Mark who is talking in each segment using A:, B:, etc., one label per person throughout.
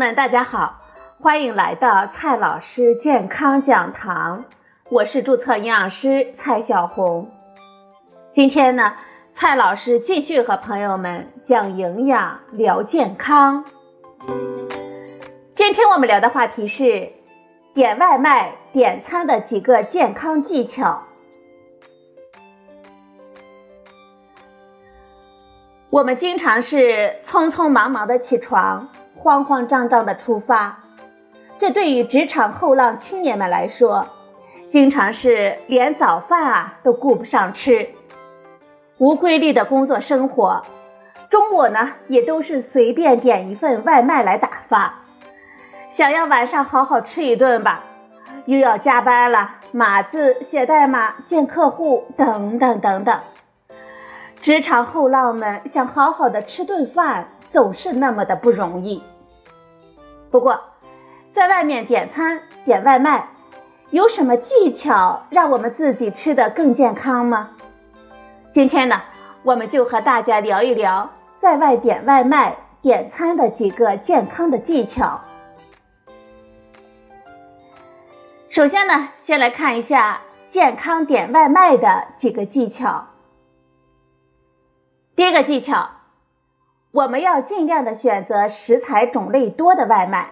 A: 们，大家好，欢迎来到蔡老师健康讲堂，我是注册营养师蔡小红。今天呢，蔡老师继续和朋友们讲营养聊健康。今天我们聊的话题是点外卖点餐的几个健康技巧。我们经常是匆匆忙忙的起床，慌慌张张的出发，这对于职场后浪青年们来说，经常是连早饭啊都顾不上吃，无规律的工作生活，中午呢也都是随便点一份外卖来打发，想要晚上好好吃一顿吧，又要加班了，码字、写代码、见客户等等等等。职场后浪们想好好的吃顿饭，总是那么的不容易。不过，在外面点餐、点外卖，有什么技巧让我们自己吃的更健康吗？今天呢，我们就和大家聊一聊在外点外卖、点餐的几个健康的技巧。首先呢，先来看一下健康点外卖的几个技巧。第一个技巧，我们要尽量的选择食材种类多的外卖。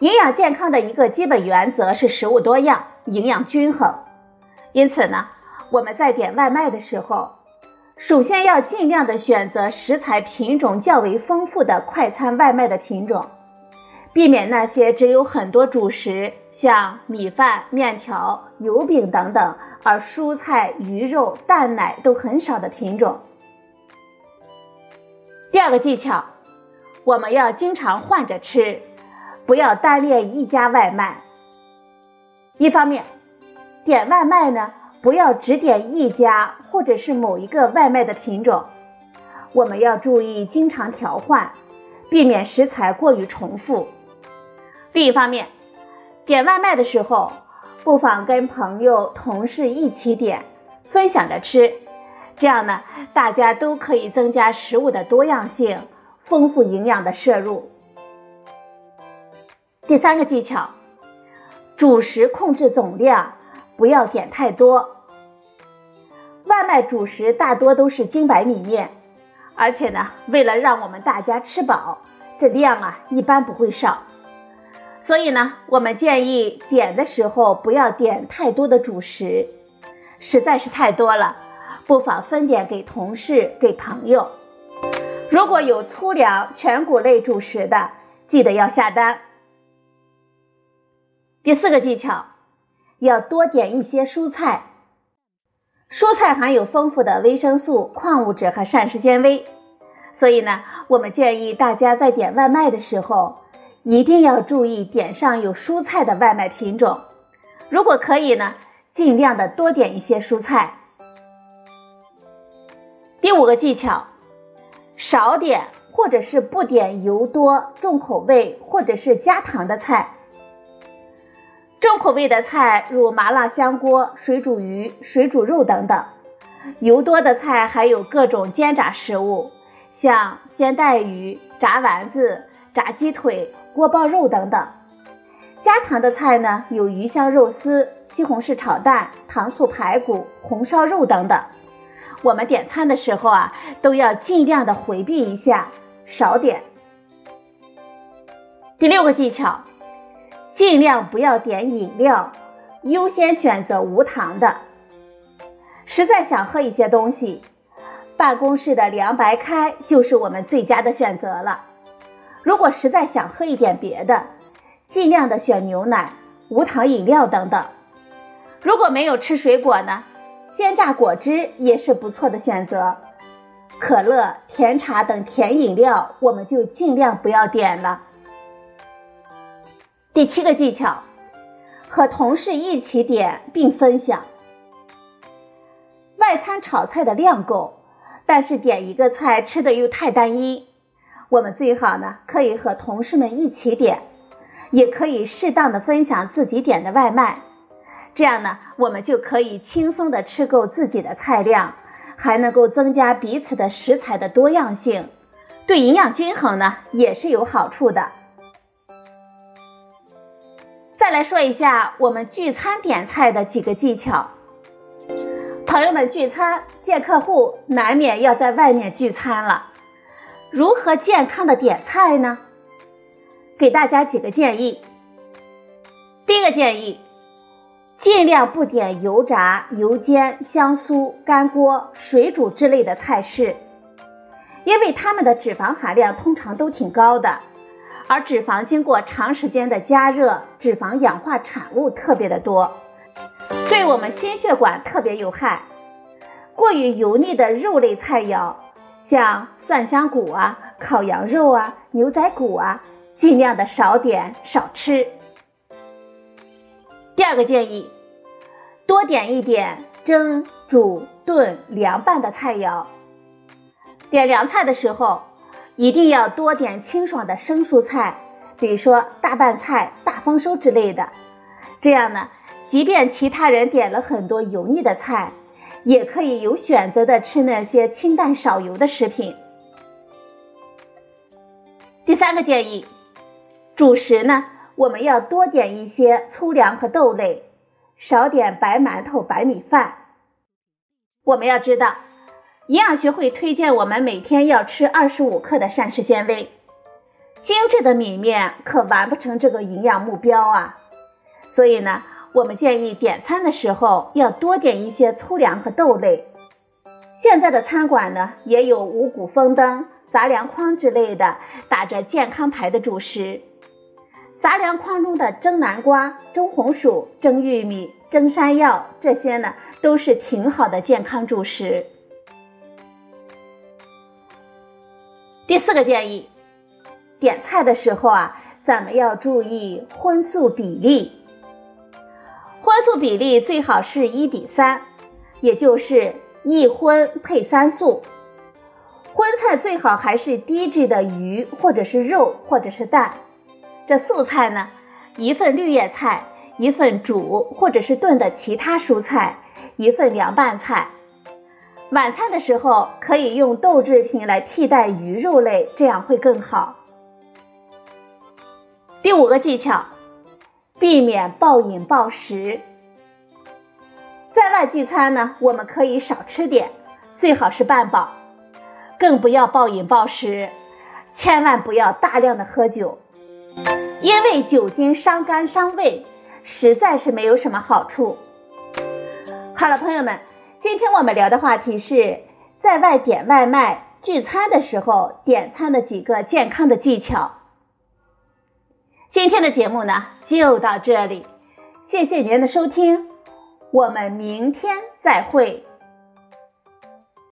A: 营养健康的一个基本原则是食物多样、营养均衡。因此呢，我们在点外卖的时候，首先要尽量的选择食材品种较为丰富的快餐外卖的品种，避免那些只有很多主食，像米饭、面条、油饼等等，而蔬菜、鱼肉、蛋奶都很少的品种。第二个技巧，我们要经常换着吃，不要单练一家外卖。一方面，点外卖呢，不要只点一家或者是某一个外卖的品种，我们要注意经常调换，避免食材过于重复。另一方面，点外卖的时候，不妨跟朋友、同事一起点，分享着吃。这样呢，大家都可以增加食物的多样性，丰富营养的摄入。第三个技巧，主食控制总量，不要点太多。外卖主食大多都是精白米面，而且呢，为了让我们大家吃饱，这量啊一般不会少。所以呢，我们建议点的时候不要点太多的主食，实在是太多了。不妨分点给同事、给朋友。如果有粗粮、全谷类主食的，记得要下单。第四个技巧，要多点一些蔬菜。蔬菜含有丰富的维生素、矿物质和膳食纤维，所以呢，我们建议大家在点外卖的时候，一定要注意点上有蔬菜的外卖品种。如果可以呢，尽量的多点一些蔬菜。第五个技巧，少点或者是不点油多、重口味或者是加糖的菜。重口味的菜如麻辣香锅、水煮鱼、水煮肉等等；油多的菜还有各种煎炸食物，像煎带鱼、炸丸子、炸鸡腿、锅包肉等等。加糖的菜呢，有鱼香肉丝、西红柿炒蛋、糖醋排骨、红烧肉等等。我们点餐的时候啊，都要尽量的回避一下，少点。第六个技巧，尽量不要点饮料，优先选择无糖的。实在想喝一些东西，办公室的凉白开就是我们最佳的选择了。如果实在想喝一点别的，尽量的选牛奶、无糖饮料等等。如果没有吃水果呢？鲜榨果汁也是不错的选择，可乐、甜茶等甜饮料我们就尽量不要点了。第七个技巧，和同事一起点并分享。外餐炒菜的量够，但是点一个菜吃的又太单一，我们最好呢可以和同事们一起点，也可以适当的分享自己点的外卖。这样呢，我们就可以轻松的吃够自己的菜量，还能够增加彼此的食材的多样性，对营养均衡呢也是有好处的。再来说一下我们聚餐点菜的几个技巧。朋友们聚餐见客户，难免要在外面聚餐了，如何健康的点菜呢？给大家几个建议。第一个建议，尽量不点油炸、油煎、香酥、干锅、水煮之类的菜式，因为它们的脂肪含量通常都挺高的，而脂肪经过长时间的加热，脂肪氧化产物特别的多，对我们心血管特别有害。过于油腻的肉类菜肴，像蒜香骨啊、烤羊肉啊、牛仔骨啊，尽量的少点少吃。第二个建议，多点一点蒸、煮、炖、凉拌的菜肴。点凉菜的时候，一定要多点清爽的生蔬菜，比如说大拌菜、大丰收之类的。这样呢，即便其他人点了很多油腻的菜，也可以有选择的吃那些清淡少油的食品。第三个建议，主食呢？我们要多点一些粗粮和豆类，少点白馒头、白米饭。我们要知道，营养学会推荐我们每天要吃二十五克的膳食纤维，精致的米面可完不成这个营养目标啊。所以呢，我们建议点餐的时候要多点一些粗粮和豆类。现在的餐馆呢，也有五谷丰登、杂粮筐之类的打着健康牌的主食。杂粮筐中的蒸南瓜、蒸红薯、蒸玉米、蒸山药，这些呢都是挺好的健康主食。第四个建议，点菜的时候啊，咱们要注意荤素比例。荤素比例最好是一比三，也就是一荤配三素。荤菜最好还是低脂的鱼，或者是肉，或者是蛋。这素菜呢，一份绿叶菜，一份煮或者是炖的其他蔬菜，一份凉拌菜。晚餐的时候可以用豆制品来替代鱼肉类，这样会更好。第五个技巧，避免暴饮暴食。在外聚餐呢，我们可以少吃点，最好是半饱，更不要暴饮暴食，千万不要大量的喝酒。因为酒精伤肝伤胃，实在是没有什么好处。好了，朋友们，今天我们聊的话题是在外点外卖聚餐的时候点餐的几个健康的技巧。今天的节目呢就到这里，谢谢您的收听，我们明天再会。